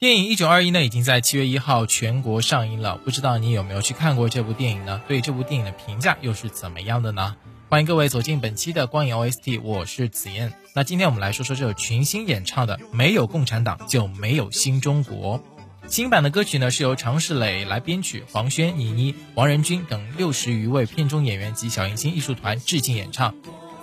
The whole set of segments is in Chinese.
电影《一九二一》呢，已经在七月一号全国上映了。不知道你有没有去看过这部电影呢？对这部电影的评价又是怎么样的呢？欢迎各位走进本期的光影 OST，我是紫燕。那今天我们来说说这首群星演唱的《没有共产党就没有新中国》。新版的歌曲呢，是由常石磊来编曲，黄轩、倪妮、王仁君等六十余位片中演员及小迎星艺术团致敬演唱。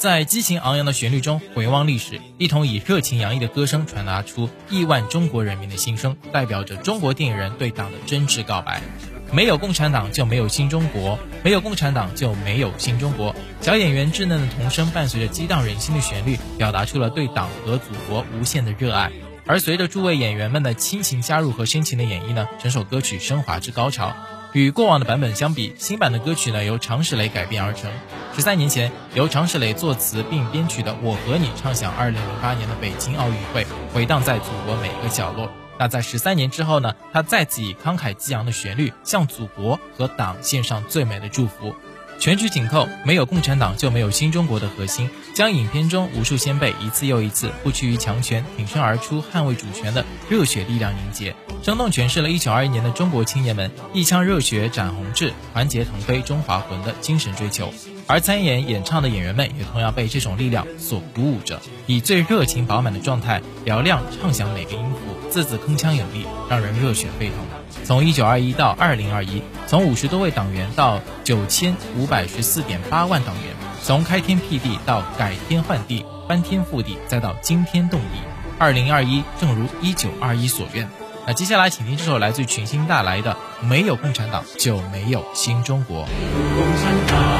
在激情昂扬的旋律中回望历史，一同以热情洋溢的歌声传达出亿万中国人民的心声，代表着中国电影人对党的真挚告白。没有共产党就没有新中国，没有共产党就没有新中国。小演员稚嫩的童声伴随着激荡人心的旋律，表达出了对党和祖国无限的热爱。而随着诸位演员们的亲情加入和深情的演绎呢，整首歌曲升华至高潮。与过往的版本相比，新版的歌曲呢由常石磊改编而成。十三年前，由常石磊作词并编曲的《我和你》唱响二零零八年的北京奥运会，回荡在祖国每个角落。那在十三年之后呢，他再次以慷慨激昂的旋律，向祖国和党献上最美的祝福。全曲紧扣，没有共产党就没有新中国的核心，将影片中无数先辈一次又一次不屈于强权、挺身而出捍卫主权的热血力量凝结，生动诠释了一九二一年的中国青年们一腔热血斩红志、团结腾飞中华魂的精神追求。而参演演唱的演员们也同样被这种力量所鼓舞着，以最热情饱满的状态嘹亮唱响每个音符，字字铿锵有力，让人热血沸腾。从一九二一到二零二一，从五十多位党员到九千五百十四点八万党员，从开天辟地到改天换地、翻天覆地，再到惊天动地，二零二一正如一九二一所愿。那接下来，请听这首来自群星带来的《没有共产党就没有新中国》。共产党